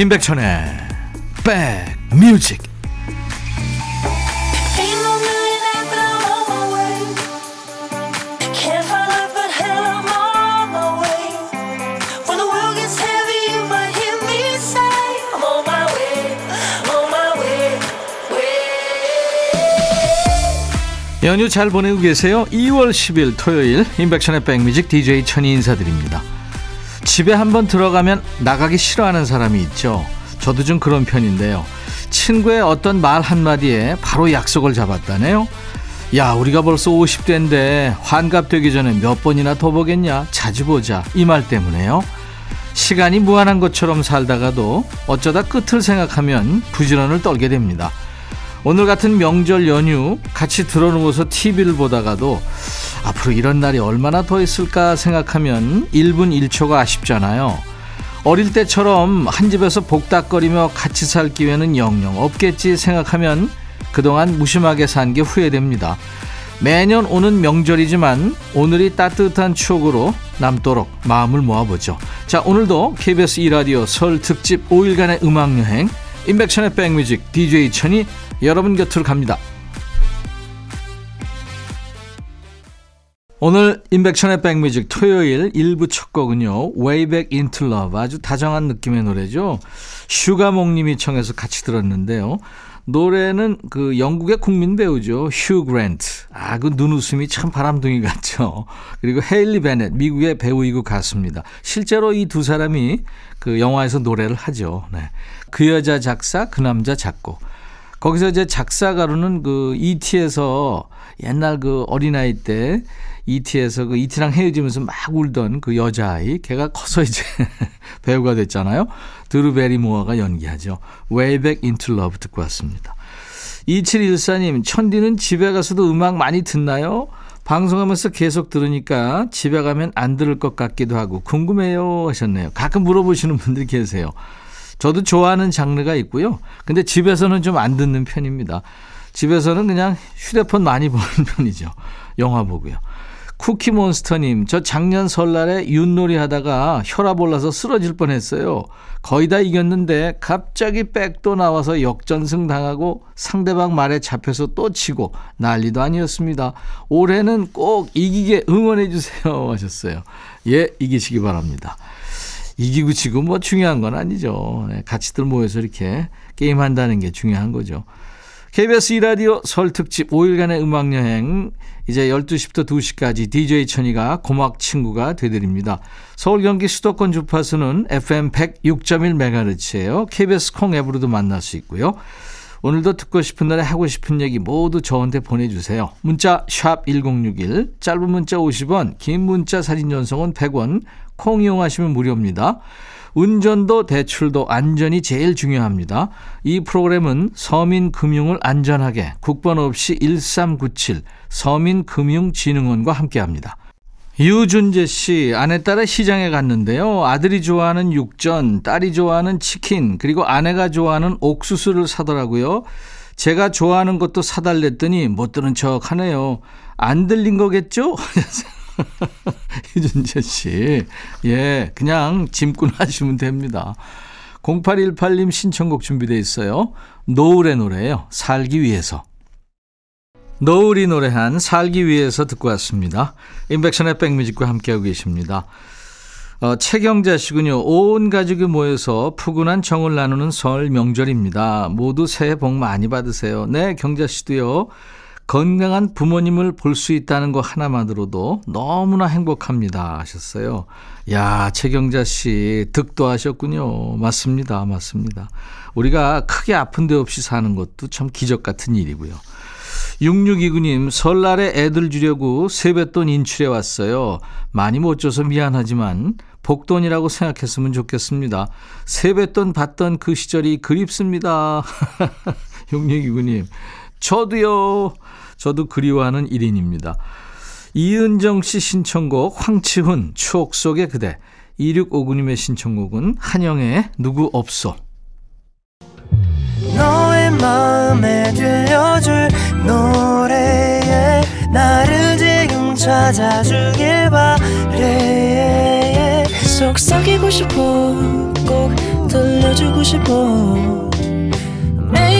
임백천의 백뮤직 연휴 잘 보내고 계세요? 2월 10일 토요일 임백천의 백뮤직 DJ 천이 인사드립니다. 집에 한번 들어가면 나가기 싫어하는 사람이 있죠. 저도 좀 그런 편인데요. 친구의 어떤 말 한마디에 바로 약속을 잡았다네요. 야, 우리가 벌써 50대인데 환갑 되기 전에 몇 번이나 더 보겠냐? 자주 보자. 이 말 때문에요. 시간이 무한한 것처럼 살다가도 어쩌다 끝을 생각하면 부지런을 떨게 됩니다. 오늘 같은 명절 연휴 같이 들어누워서 TV를 보다가도 앞으로 이런 날이 얼마나 더 있을까 생각하면 1분 1초가 아쉽잖아요. 어릴 때처럼 한 집에서 복닥거리며 같이 살 기회는 영영 없겠지 생각하면 그동안 무심하게 산 게 후회됩니다. 매년 오는 명절이지만 오늘이 따뜻한 추억으로 남도록 마음을 모아보죠. 자, 오늘도 KBS 2라디오 설 특집 5일간의 음악여행 인백션의 백뮤직 DJ 천이 여러분 곁으로 갑니다. 오늘 인백션의 백뮤직 토요일 1부 첫 곡은요. Way Back Into Love 아주 다정한 느낌의 노래죠. 슈가몽님이 청해서 같이 들었는데요. 노래는 그 영국의 국민 배우죠. 휴 그랜트. 아, 그 눈웃음이 참 바람둥이 같죠. 그리고 헤일리 베넷, 미국의 배우이고 가수입니다. 실제로 이 두 사람이 그 영화에서 노래를 하죠. 네. 그 여자 작사, 그 남자 작곡. 거기서 이제 작사가로는 그 ET에서 옛날 그 어린아이 때 이티에서 그 이티랑 헤어지면서 막 울던 그 여자아이, 걔가 커서 이제 배우가 됐잖아요. 드루 베리모어가 연기하죠. Way Back Into Love 듣고 왔습니다. 2714님, 천디는 집에 가서도 음악 많이 듣나요? 방송하면서 계속 들으니까 집에 가면 안 들을 것 같기도 하고 궁금해요 하셨네요. 가끔 물어보시는 분들이 계세요. 저도 좋아하는 장르가 있고요. 근데 집에서는 좀 안 듣는 편입니다. 집에서는 그냥 휴대폰 많이 보는 편이죠. 영화 보고요. 쿠키몬스터님, 저 작년 설날에 윷놀이 하다가 혈압 올라서 쓰러질 뻔 했어요. 거의 다 이겼는데 갑자기 백도 나와서 역전승 당하고 상대방 말에 잡혀서 또 치고 난리도 아니었습니다. 올해는 꼭 이기게 응원해주세요. 하셨어요. 예, 이기시기 바랍니다. 이기고 지고 뭐 중요한 건 아니죠. 네, 같이들 모여서 이렇게 게임한다는 게 중요한 거죠. KBS 2라디오 설 특집 5일간의 음악여행 이제 12시부터 2시까지 DJ 천이가 고막 친구가 되드립니다. 서울 경기 수도권 주파수는 FM 106.1MHz예요. KBS 콩 앱으로도 만날 수 있고요. 오늘도 듣고 싶은 노래 하고 싶은 얘기 모두 저한테 보내주세요. 문자 1061, 짧은 문자 50원, 긴 문자 사진 전송은 100원, 콩 이용하시면 무료입니다. 운전도 대출도 안전이 제일 중요합니다. 이 프로그램은 서민금융을 안전하게 국번 없이 1397 서민금융진흥원과 함께합니다. 유준재 씨, 아내 딸의 시장에 갔는데요. 아들이 좋아하는 육전, 딸이 좋아하는 치킨, 그리고 아내가 좋아하는 옥수수를 사더라고요. 제가 좋아하는 것도 사달랬더니 못 들은 척 하네요. 안 들린 거겠죠? 유준재 씨. 예, 그냥 짐꾼 하시면 됩니다. 0818님 신청곡 준비되어 있어요. 노을의 노래예요. 살기 위해서. 노을이 노래한 살기 위해서 듣고 왔습니다. 인백션의 백뮤직과 함께하고 계십니다. 어, 최경자 씨군요. 온 가족이 모여서 푸근한 정을 나누는 설 명절입니다. 모두 새해 복 많이 받으세요. 네, 경자 씨도요. 건강한 부모님을 볼 수 있다는 거 하나만으로도 너무나 행복합니다. 하셨어요. 야, 최경자 씨, 득도 하셨군요. 맞습니다. 맞습니다. 우리가 크게 아픈 데 없이 사는 것도 참 기적 같은 일이고요. 6629님, 설날에 애들 주려고 세뱃돈 인출해 왔어요. 많이 못 줘서 미안하지만 복돈이라고 생각했으면 좋겠습니다. 세뱃돈 받던 그 시절이 그립습니다. 6629님, 저도요. 저도 그리워하는 1인입니다. 이은정 씨 신청곡 황치훈 추억 속의 그대 2659님의 신청곡은 한영의 누구 없어 너의 마음에 들려줄 노래에 나를 지금 찾아주길 바래 속삭이고 싶어 꼭 들려주고 싶어 매우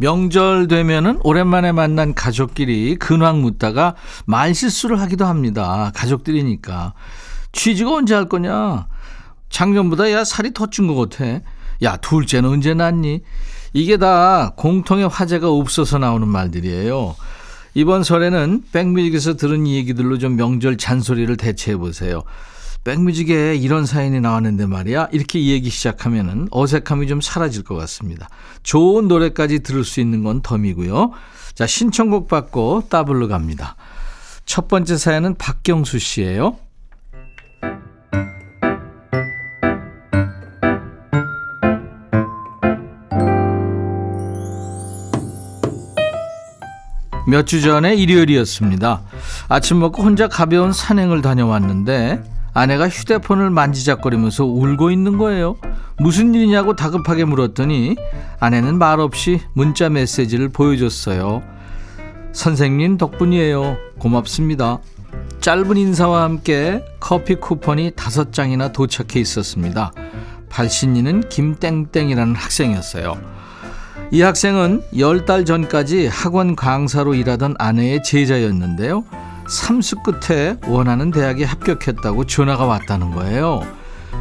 명절 되면은 오랜만에 만난 가족끼리 근황 묻다가 말실수를 하기도 합니다. 가족들이니까. 취직은 언제 할 거냐? 작년보다 야 살이 더 찐 것 같아. 야 둘째는 언제 낳니? 이게 다 공통의 화제가 없어서 나오는 말들이에요. 이번 설에는 백뮤직에서 들은 얘기들로 좀 명절 잔소리를 대체해 보세요. 백뮤직에 이런 사연이 나왔는데 말이야. 이렇게 얘기 시작하면은 어색함이 좀 사라질 것 같습니다. 좋은 노래까지 들을 수 있는 건 덤이고요. 자, 신청곡 받고 따블로 갑니다. 첫 번째 사연은 박경수 씨예요. 몇 주 전에 일요일이었습니다. 아침 먹고 혼자 가벼운 산행을 다녀왔는데 아내가 휴대폰을 만지작거리면서 울고 있는 거예요. 무슨 일이냐고 다급하게 물었더니 아내는 말없이 문자 메시지를 보여줬어요. 선생님 덕분이에요. 고맙습니다. 짧은 인사와 함께 커피 쿠폰이 다섯 장이나 도착해 있었습니다. 발신인은 김땡땡이라는 학생이었어요. 이 학생은 열 달 전까지 학원 강사로 일하던 아내의 제자였는데요. 삼수 끝에 원하는 대학에 합격했다고 전화가 왔다는 거예요.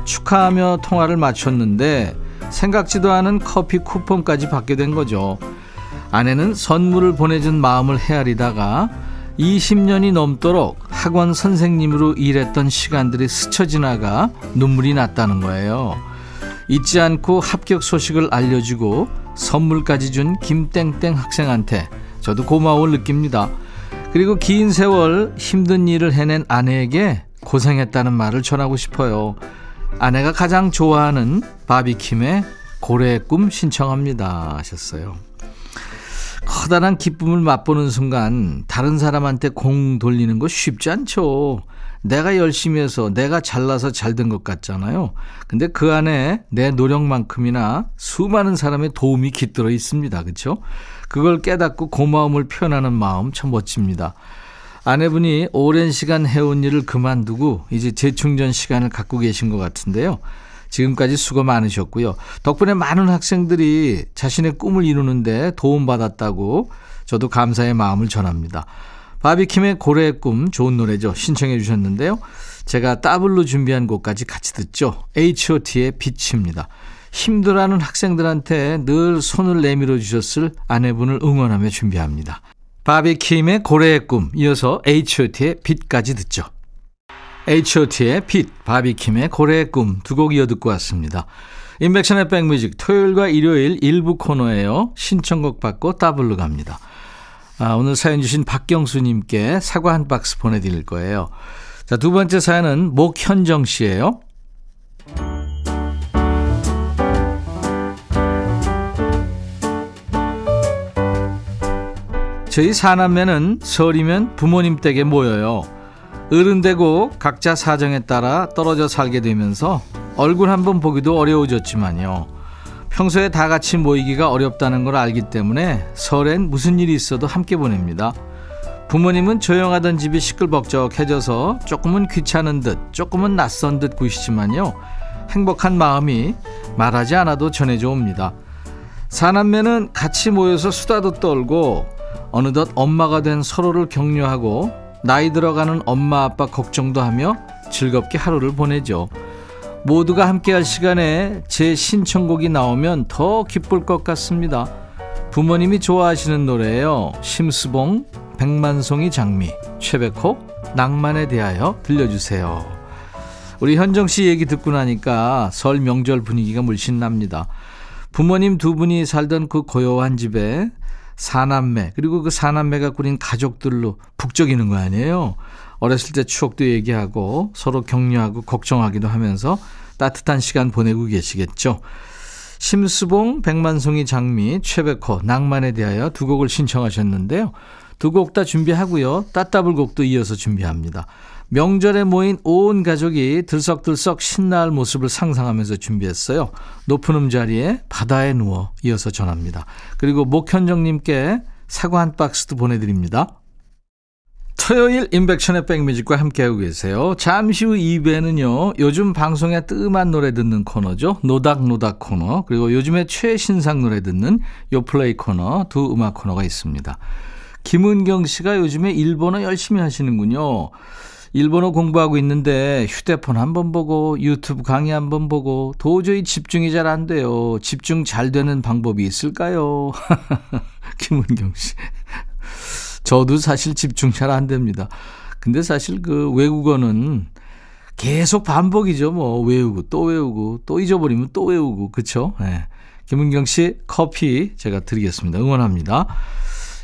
축하하며 통화를 마쳤는데 생각지도 않은 커피 쿠폰까지 받게 된 거죠. 아내는 선물을 보내준 마음을 헤아리다가 20년이 넘도록 학원 선생님으로 일했던 시간들이 스쳐 지나가 눈물이 났다는 거예요. 잊지 않고 합격 소식을 알려주고 선물까지 준 김땡땡 학생한테 저도 고마움을 느낍니다. 그리고 긴 세월 힘든 일을 해낸 아내에게 고생했다는 말을 전하고 싶어요. 아내가 가장 좋아하는 바비킴의 고래의 꿈 신청합니다 하셨어요. 커다란 기쁨을 맛보는 순간 다른 사람한테 공 돌리는 거 쉽지 않죠. 내가 열심히 해서 내가 잘나서 잘 된 것 같잖아요. 근데 그 안에 내 노력만큼이나 수많은 사람의 도움이 깃들어 있습니다. 그렇죠? 그걸 깨닫고 고마움을 표현하는 마음 참 멋집니다. 아내분이 오랜 시간 해온 일을 그만두고 이제 재충전 시간을 갖고 계신 것 같은데요. 지금까지 수고 많으셨고요. 덕분에 많은 학생들이 자신의 꿈을 이루는데 도움받았다고 저도 감사의 마음을 전합니다. 바비킴의 고래의 꿈 좋은 노래죠. 신청해 주셨는데요. 제가 따블로 준비한 곡까지 같이 듣죠. H.O.T의 빛입니다. 힘들어하는 학생들한테 늘 손을 내밀어 주셨을 아내분을 응원하며 준비합니다. 바비킴의 고래의 꿈 이어서 H.O.T의 빛까지 듣죠. H.O.T의 빛, 바비킴의 고래의 꿈 두 곡 이어 듣고 왔습니다. 인백션의 백뮤직 토요일과 일요일 일부 코너예요. 신청곡 받고 따블로 갑니다. 아, 오늘 사연 주신 박경수님께 사과 한 박스 보내드릴 거예요. 자, 두 번째 사연은 목현정 씨예요. 저희 사남매는 설이면 부모님 댁에 모여요. 어른 되고 각자 사정에 따라 떨어져 살게 되면서 얼굴 한번 보기도 어려워졌지만요. 평소에 다 같이 모이기가 어렵다는 걸 알기 때문에 설엔 무슨 일이 있어도 함께 보냅니다. 부모님은 조용하던 집이 시끌벅적해져서 조금은 귀찮은 듯 조금은 낯선 듯 구시지만요. 행복한 마음이 말하지 않아도 전해져 옵니다. 사남매는 같이 모여서 수다도 떨고 어느덧 엄마가 된 서로를 격려하고 나이 들어가는 엄마 아빠 걱정도 하며 즐겁게 하루를 보내죠. 모두가 함께할 시간에 제 신청곡이 나오면 더 기쁠 것 같습니다. 부모님이 좋아하시는 노래예요. 심수봉, 백만송이 장미, 최백호, 낭만에 대하여 들려주세요. 우리 현정 씨 얘기 듣고 나니까 설 명절 분위기가 물씬 납니다. 부모님 두 분이 살던 그 고요한 집에 사남매 그리고 그 사남매가 꾸린 가족들로 북적이는 거 아니에요. 어렸을 때 추억도 얘기하고 서로 격려하고 걱정하기도 하면서 따뜻한 시간 보내고 계시겠죠. 심수봉, 백만송이 장미, 최백호, 낭만에 대하여 두 곡을 신청하셨는데요. 두 곡 다 준비하고요. 따따블 곡도 이어서 준비합니다. 명절에 모인 온 가족이 들썩들썩 신나할 모습을 상상하면서 준비했어요. 높은 음자리에 바다에 누워 이어서 전합니다. 그리고 목현정님께 사과 한 박스도 보내드립니다. 토요일 인백션의 백뮤직과 함께하고 계세요. 잠시 후 2부에는요. 요즘 방송에 뜸한 노래 듣는 코너죠. 노닥노닥 코너 그리고 요즘에 최신상 노래 듣는 요플레이 코너 두 음악 코너가 있습니다. 김은경 씨가 요즘에 일본어 열심히 하시는군요. 일본어 공부하고 있는데 휴대폰 한 번 보고 유튜브 강의 한 번 보고 도저히 집중이 잘 안 돼요. 집중 잘 되는 방법이 있을까요? 김은경 씨. 저도 사실 집중 잘 안 됩니다. 근데 사실 그 외국어는 계속 반복이죠. 뭐 외우고 또 외우고 또 잊어버리면 또 외우고 그쵸? 네. 김은경 씨 커피 제가 드리겠습니다. 응원합니다.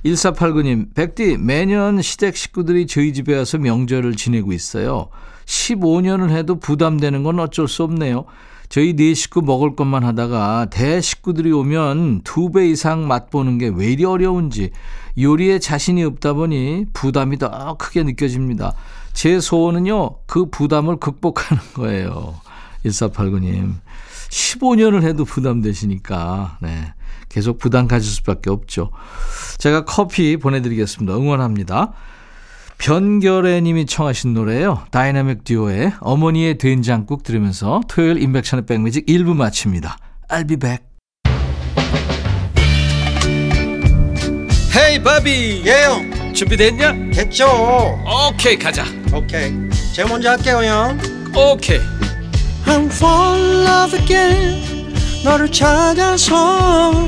1489님, 백디, 매년 시댁 식구들이 저희 집에 와서 명절을 지내고 있어요. 15년을 해도 부담되는 건 어쩔 수 없네요. 저희 네 식구 먹을 것만 하다가 대 식구들이 오면 두 배 이상 맛보는 게 왜 이리 어려운지 요리에 자신이 없다 보니 부담이 더 크게 느껴집니다. 제 소원은요, 그 부담을 극복하는 거예요. 1489님. 15년을 해도 부담되시니까, 네. 계속 부담 가질 수밖에 없죠. 제가 커피 보내드리겠습니다. 응원합니다. 변결애 님이 청하신 노래예요. 다이나믹 듀오의 어머니의 된장국 들으면서 토요일 임백천의 백뮤직 1부 마칩니다. I'll be back. 헤이 바비 예영 준비됐냐? 됐죠 오케이 가자 오케이 제가 먼저 할게요 형 오케이 I'm fall in love again 너를 찾아서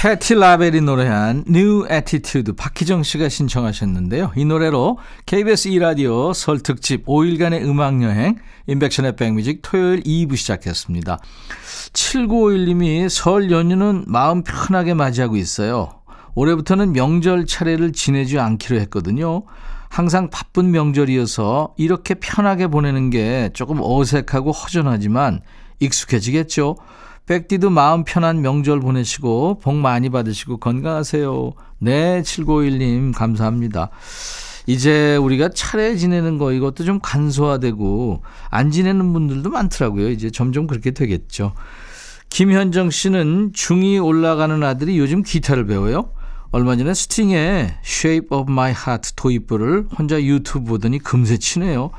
패티 라벨이 노래한 New Attitude 박희정 씨가 신청하셨는데요. 이 노래로 KBS 2라디오 설 특집 5일간의 음악여행 인백션의 백뮤직 토요일 2부 시작했습니다. 7951님이 설 연휴는 마음 편하게 맞이하고 있어요. 올해부터는 명절 차례를 지내지 않기로 했거든요. 항상 바쁜 명절이어서 이렇게 편하게 보내는 게 조금 어색하고 허전하지만 익숙해지겠죠. 백디도 마음 편한 명절 보내시고 복 많이 받으시고 건강하세요. 네, 7951님 감사합니다. 이제 우리가 차례 지내는 거 이것도 좀 간소화되고 안 지내는 분들도 많더라고요. 이제 점점 그렇게 되겠죠. 김현정 씨는 중2 올라가는 아들이 요즘 기타를 배워요. 얼마 전에 스팅의 Shape of My Heart 도입부를 혼자 유튜브 보더니 금세 치네요.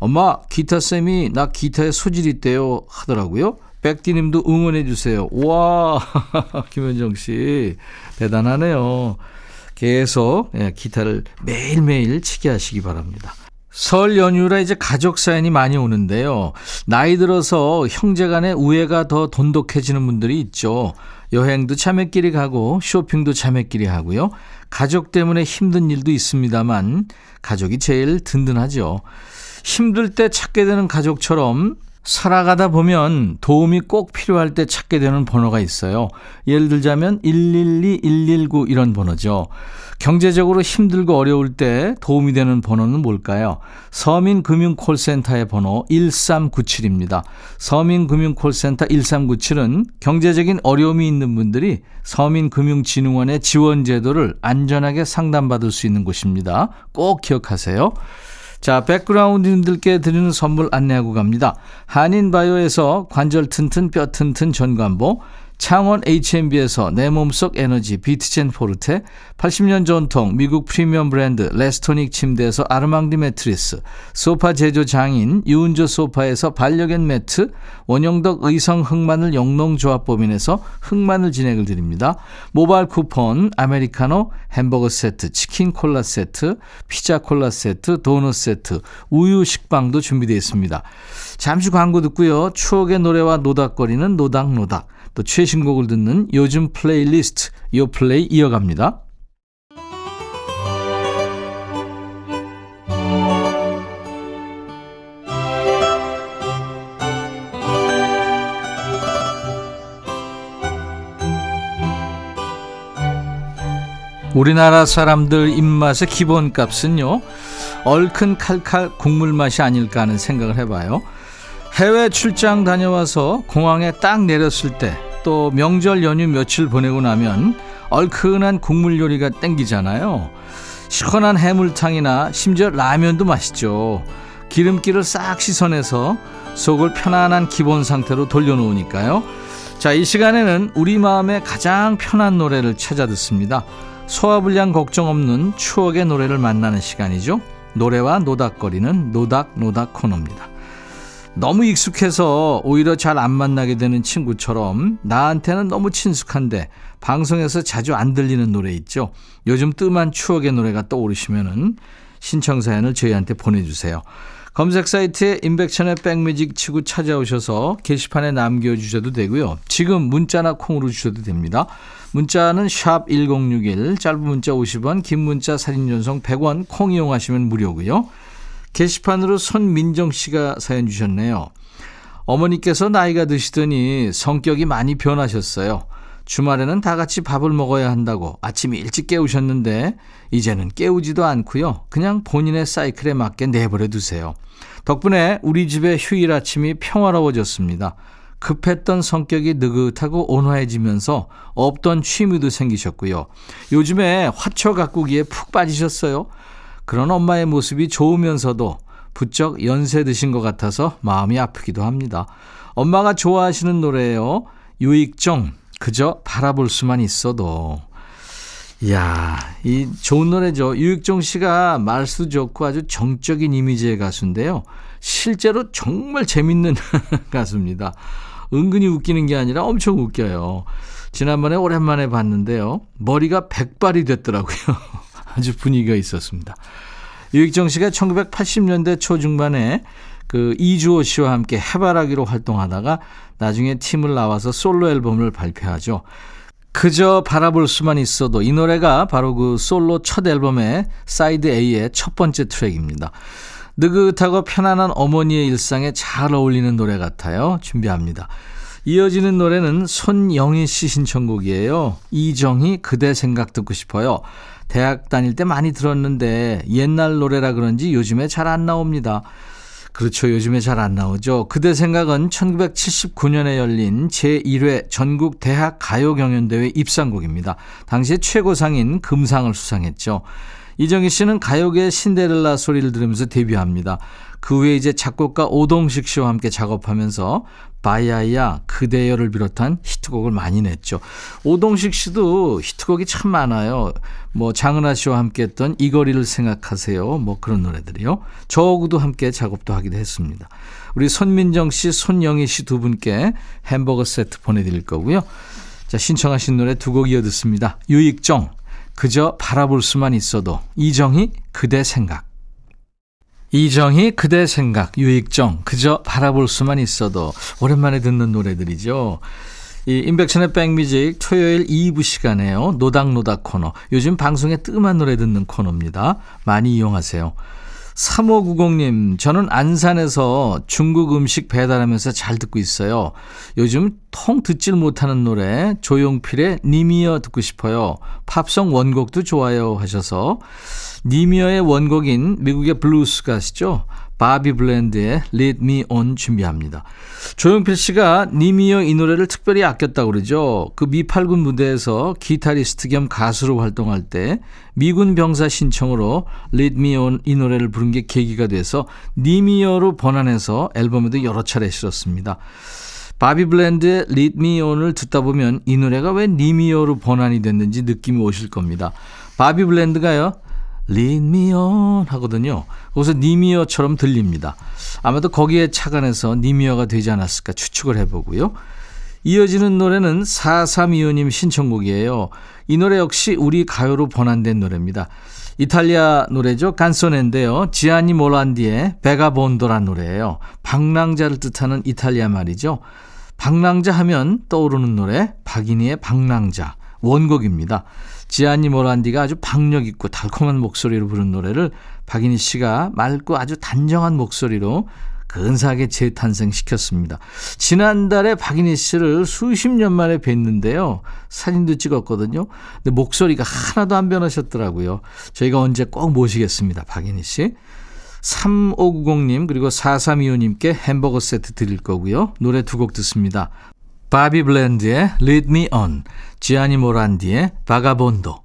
엄마, 기타 쌤이 나 기타에 소질 있대요 하더라고요. 백디님도 응원해 주세요. 와, 김현정 씨 대단하네요. 계속 예, 기타를 매일매일 치게 하시기 바랍니다. 설 연휴라 이제 가족 사연이 많이 오는데요. 나이 들어서 형제 간의 우애가 더 돈독해지는 분들이 있죠. 여행도 자매끼리 가고 쇼핑도 자매끼리 하고요. 가족 때문에 힘든 일도 있습니다만 가족이 제일 든든하죠. 힘들 때 찾게 되는 가족처럼 살아가다 보면 도움이 꼭 필요할 때 찾게 되는 번호가 있어요. 예를 들자면 112, 119 이런 번호죠. 경제적으로 힘들고 어려울 때 도움이 되는 번호는 뭘까요? 서민금융콜센터의 번호 1397입니다. 서민금융콜센터 1397은 경제적인 어려움이 있는 분들이 서민금융진흥원의 지원제도를 안전하게 상담받을 수 있는 곳입니다. 꼭 기억하세요. 자, 백그라운드님들께 드리는 선물 안내하고 갑니다. 한인바이오에서 관절 튼튼 뼈 튼튼 전관보, 창원 H&B에서 내 몸속 에너지 비트젠 포르테, 80년 전통 미국 프리미엄 브랜드 레스토닉 침대에서 아르망디 매트리스, 소파 제조 장인 유운조 소파에서 반려견 매트, 원형덕 의성 흑마늘 영농조합법인에서 흑마늘 진액을 드립니다. 모바일 쿠폰, 아메리카노, 햄버거 세트, 치킨 콜라 세트, 피자 콜라 세트, 도넛 세트, 우유 식빵도 준비되어 있습니다. 잠시 광고 듣고요. 추억의 노래와 노닥거리는 노닥노닥. 또 최신곡을 듣는 요즘 플레이리스트 요플레이 이어갑니다. 우리나라 사람들 입맛의 기본값은요 얼큰 칼칼 국물 맛이 아닐까 하는 생각을 해봐요 해외 출장 다녀와서 공항에 딱 내렸을 때 또 명절 연휴 며칠 보내고 나면 얼큰한 국물 요리가 땡기잖아요. 시원한 해물탕이나 심지어 라면도 맛있죠. 기름기를 싹 씻어내서 속을 편안한 기본 상태로 돌려놓으니까요. 자, 이 시간에는 우리 마음에 가장 편한 노래를 찾아 듣습니다. 소화불량 걱정 없는 추억의 노래를 만나는 시간이죠. 노래와 노닥거리는 노닥노닥 코너입니다. 너무 익숙해서 오히려 잘 안 만나게 되는 친구처럼 나한테는 너무 친숙한데 방송에서 자주 안 들리는 노래 있죠. 요즘 뜸한 추억의 노래가 떠오르시면은 신청 사연을 저희한테 보내주세요. 검색 사이트에 인백천의 백뮤직 치고 찾아오셔서 게시판에 남겨주셔도 되고요. 지금 문자나 콩으로 주셔도 됩니다. 문자는 샵 1061, 짧은 문자 50원, 긴 문자 사진 전송 100원, 콩 이용하시면 무료고요. 게시판으로 손민정 씨가 사연 주셨네요. 어머니께서 나이가 드시더니 성격이 많이 변하셨어요. 주말에는 다 같이 밥을 먹어야 한다고 아침 일찍 깨우셨는데 이제는 깨우지도 않고요. 그냥 본인의 사이클에 맞게 내버려 두세요. 덕분에 우리 집의 휴일 아침이 평화로워졌습니다. 급했던 성격이 느긋하고 온화해지면서 없던 취미도 생기셨고요. 요즘에 화초 가꾸기에 푹 빠지셨어요. 그런 엄마의 모습이 좋으면서도 부쩍 연세 드신 것 같아서 마음이 아프기도 합니다. 엄마가 좋아하시는 노래예요. 유익정, 그저 바라볼 수만 있어도. 이야, 이 좋은 노래죠. 유익정 씨가 말수 좋고 아주 정적인 이미지의 가수인데요. 실제로 정말 재밌는 가수입니다. 은근히 웃기는 게 아니라 엄청 웃겨요. 지난번에 오랜만에 봤는데요. 머리가 백발이 됐더라고요. 아주 분위기가 있었습니다. 유익종 씨가 1980년대 초중반에 그 이주호 씨와 함께 해바라기로 활동하다가 나중에 팀을 나와서 솔로 앨범을 발표하죠. 그저 바라볼 수만 있어도 이 노래가 바로 그 솔로 첫 앨범의 side A의 첫 번째 트랙입니다. 느긋하고 편안한 어머니의 일상에 잘 어울리는 노래 같아요. 준비합니다. 이어지는 노래는 손영희 씨 신청곡이에요. 이정희 그대 생각 듣고 싶어요. 대학 다닐 때 많이 들었는데 옛날 노래라 그런지 요즘에 잘 안 나옵니다. 그렇죠. 요즘에 잘 안 나오죠. 그대 생각은 1979년에 열린 제1회 전국 대학 가요 경연대회 입상곡입니다. 당시에 최고상인 금상을 수상했죠. 이정희 씨는 가요계 신데렐라 소리를 들으면서 데뷔합니다. 그 후에 이제 작곡가 오동식 씨와 함께 작업하면서 바야야 그대여를 비롯한 히트곡을 많이 냈죠. 오동식 씨도 히트곡이 참 많아요. 뭐 장은하 씨와 함께 했던 이 거리를 생각하세요. 뭐 그런 노래들이요. 저하고도 함께 작업도 하기도 했습니다. 우리 손민정 씨, 손영희 씨 두 분께 햄버거 세트 보내드릴 거고요. 자 신청하신 노래 두 곡 이어 듣습니다. 유익정 그저 바라볼 수만 있어도 이정희 그대 생각 이정희 그대 생각 유익정 그저 바라볼 수만 있어도 오랜만에 듣는 노래들이죠. 이 인백션의 백뮤직 토요일 2부 시간에요. 노닥노닥 코너. 요즘 방송에 뜸한 노래 듣는 코너입니다. 많이 이용하세요. 3590님, 저는 안산에서 중국 음식 배달하면서 잘 듣고 있어요. 요즘 통 듣질 못하는 노래, 조용필의 니미어 듣고 싶어요. 팝송 원곡도 좋아요 하셔서, 니미어의 원곡인 미국의 블루스 가수죠. 바비 블랜드의 Lead Me On 준비합니다. 조용필 씨가 니미어 이 노래를 특별히 아꼈다고 그러죠. 그 미팔군 무대에서 기타리스트 겸 가수로 활동할 때 미군 병사 신청으로 Lead Me On 이 노래를 부른 게 계기가 돼서 니미어로 번안해서 앨범에도 여러 차례 실었습니다. 바비 블랜드의 Lead Me On을 듣다 보면 이 노래가 왜 니미어로 번안이 됐는지 느낌이 오실 겁니다. 바비 블랜드가요. On 하거든요. 거기서 니미어처럼 들립니다. 아마도 거기에 착안해서 니미어가 되지 않았을까 추측을 해보고요. 이어지는 노래는 4325님 신청곡이에요. 이 노래 역시 우리 가요로 번안된 노래입니다. 이탈리아 노래죠. 간소네인데요. 지아니 몰란디의 베가본도란 노래예요. 방랑자를 뜻하는 이탈리아 말이죠. 방랑자 하면 떠오르는 노래 박인희의 방랑자 원곡입니다. 지아니 모란디가 아주 박력 있고 달콤한 목소리로 부른 노래를 박인희 씨가 맑고 아주 단정한 목소리로 근사하게 재탄생시켰습니다. 지난달에 박인희 씨를 수십 년 만에 뵀는데요. 사진도 찍었거든요. 근데 목소리가 하나도 안 변하셨더라고요. 저희가 언제 꼭 모시겠습니다. 박인희 씨. 3590님 그리고 4325님께 햄버거 세트 드릴 거고요. 노래 두 곡 듣습니다. 바비 블렌드의 Lead Me On, 지아니 모란디의 바가본도.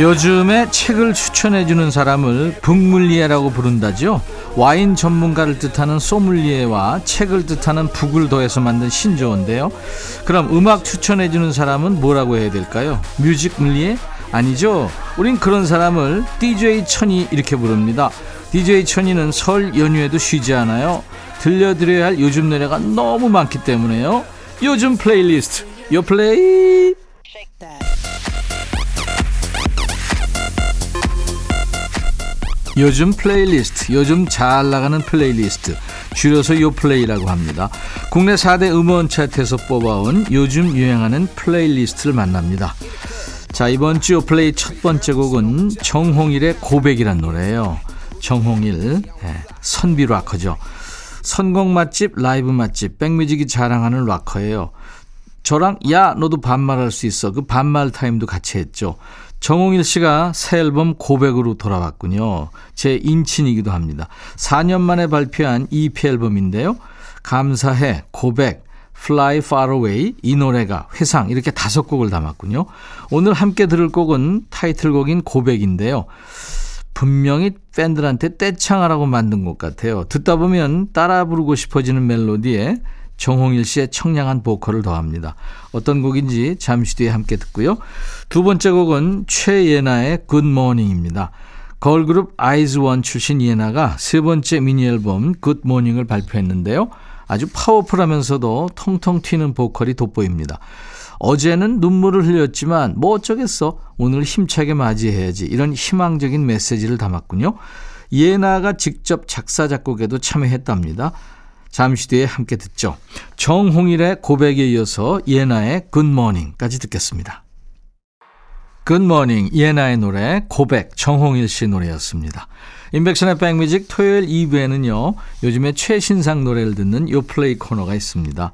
요즘에 책을 추천해주는 사람을 북믈리에라고 부른다죠. 와인 전문가를 뜻하는 소믈리에와 책을 뜻하는 book을 더해서 만든 신조어인데요. 그럼 음악 추천해주는 사람은 뭐라고 해야 될까요? music믈리에? 아니죠. 우린 그런 사람을 DJ 천이 이렇게 부릅니다. DJ 천이는 설 연휴에도 쉬지 않아요. 들려드려야 할 요즘 노래가 너무 많기 때문에요. 요즘 플레이리스트, 요플레이. 요즘 플레이리스트, 요즘 잘 나가는 플레이리스트, 줄여서 요플레이라고 합니다. 국내 4대 음원 차트에서 뽑아온 요즘 유행하는 playlist를 만납니다. 자, 이번 주 요플레이 첫 번째 곡은 정홍일의 고백이란 노래예요. 정홍일, 네, 선비 락커죠. 선곡 맛집, 라이브 맛집, 백뮤직이 자랑하는 락커예요. 저랑 야 너도 반말할 수 있어 그 반말 타임도 같이 했죠. 정홍일 씨가 새 앨범 고백으로 돌아왔군요. 제 인친이기도 합니다. 4년 만에 발표한 EP 앨범인데요. 감사해, 고백, Fly Far Away, 이 노래가 회상 이렇게 다섯 곡을 담았군요. 오늘 함께 들을 곡은 타이틀곡인 고백인데요. 분명히 팬들한테 떼창하라고 만든 것 같아요. 듣다 보면 따라 부르고 싶어지는 멜로디에 정홍일 씨의 청량한 보컬을 더합니다. 어떤 곡인지 잠시 뒤에 함께 듣고요. 두 번째 곡은 최예나의 Morning입니다. 걸그룹 아이즈원 출신 예나가 세 번째 미니 앨범 Morning을 발표했는데요. 아주 파워풀하면서도 통통 튀는 보컬이 돋보입니다. 어제는 눈물을 흘렸지만 뭐 어쩌겠어. 오늘 힘차게 맞이해야지. 이런 희망적인 메시지를 담았군요. 예나가 직접 작사 작곡에도 참여했답니다. 잠시 뒤에 함께 듣죠. 정홍일의 고백에 이어서 예나의 Good Morning까지 듣겠습니다. Good Morning 예나의 노래 고백 정홍일 씨 노래였습니다. 임백천의 백뮤직 토요일 2부에는요. 요즘에 최신상 노래를 듣는 요플레이 코너가 있습니다.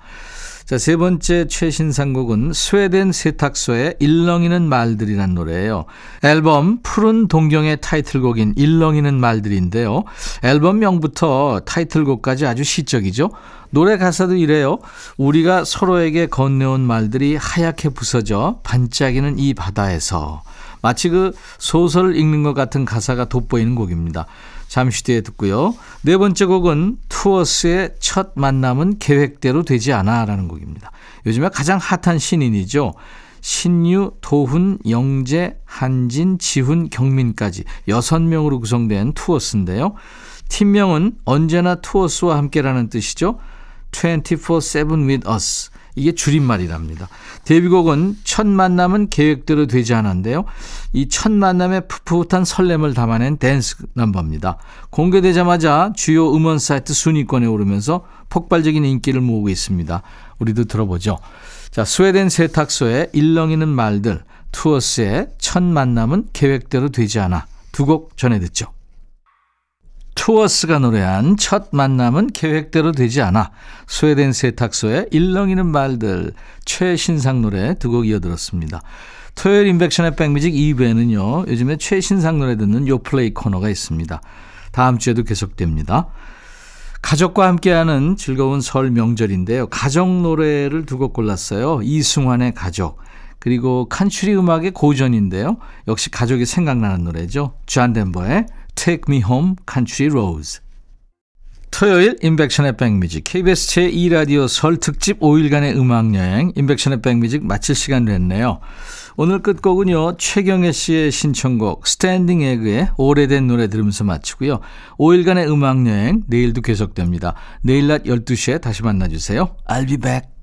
자, 세 번째 최신상 곡은 스웨덴 세탁소의 일렁이는 말들이란 노래예요. 앨범 푸른 동경의 타이틀곡인 일렁이는 말들인데요. 앨범명부터 타이틀곡까지 아주 시적이죠. 노래 가사도 이래요. 우리가 서로에게 건네온 말들이 하얗게 부서져 반짝이는 이 바다에서 마치 그 소설을 읽는 것 같은 가사가 돋보이는 곡입니다. 잠시 뒤에 듣고요. 네 번째 곡은 투어스의 첫 만남은 계획대로 되지 않아 라는 곡입니다. 요즘에 가장 핫한 신인이죠. 신유, 도훈, 영재, 한진, 지훈, 경민까지 6명으로 구성된 투어스인데요. 팀명은 언제나 투어스와 함께라는 뜻이죠. 24-7 with us. 이게 줄임말이랍니다. 데뷔곡은 첫 만남은 계획대로 되지 않았는데요. 이 첫 만남의 풋풋한 설렘을 담아낸 댄스 넘버입니다. 공개되자마자 주요 음원 사이트 순위권에 오르면서 폭발적인 인기를 모으고 있습니다. 우리도 들어보죠. 자, 스웨덴 세탁소의 일렁이는 말들, 투어스의 첫 만남은 계획대로 되지 않아. 두 곡 전해 듣죠. 투어스가 노래한 첫 만남은 계획대로 되지 않아. 스웨덴 세탁소의 일렁이는 말들 최신상 노래 두 곡 이어들었습니다. 토요일 임백천의 백뮤직 2부에는요. 요즘에 최신상 노래 듣는 요플레이 코너가 있습니다. 다음 주에도 계속됩니다. 가족과 함께하는 즐거운 설 명절인데요. 가족 노래를 두 곡 골랐어요. 이승환의 가족. 그리고 컨트리 음악의 고전인데요. 역시 가족이 생각나는 노래죠. 존 덴버의 Take Me Home Country Roads. 토요일 임백천의 백뮤직 KBS 제2라디오 설 특집 5일간의 음악여행 임백천의 백뮤직 마칠 시간 됐네요. 오늘 끝곡은요. 최경애 씨의 신청곡 스탠딩 에그의 오래된 노래 들으면서 마치고요. 5일간의 음악여행 내일도 계속됩니다. 내일 낮 12시에 다시 만나주세요. I'll be back.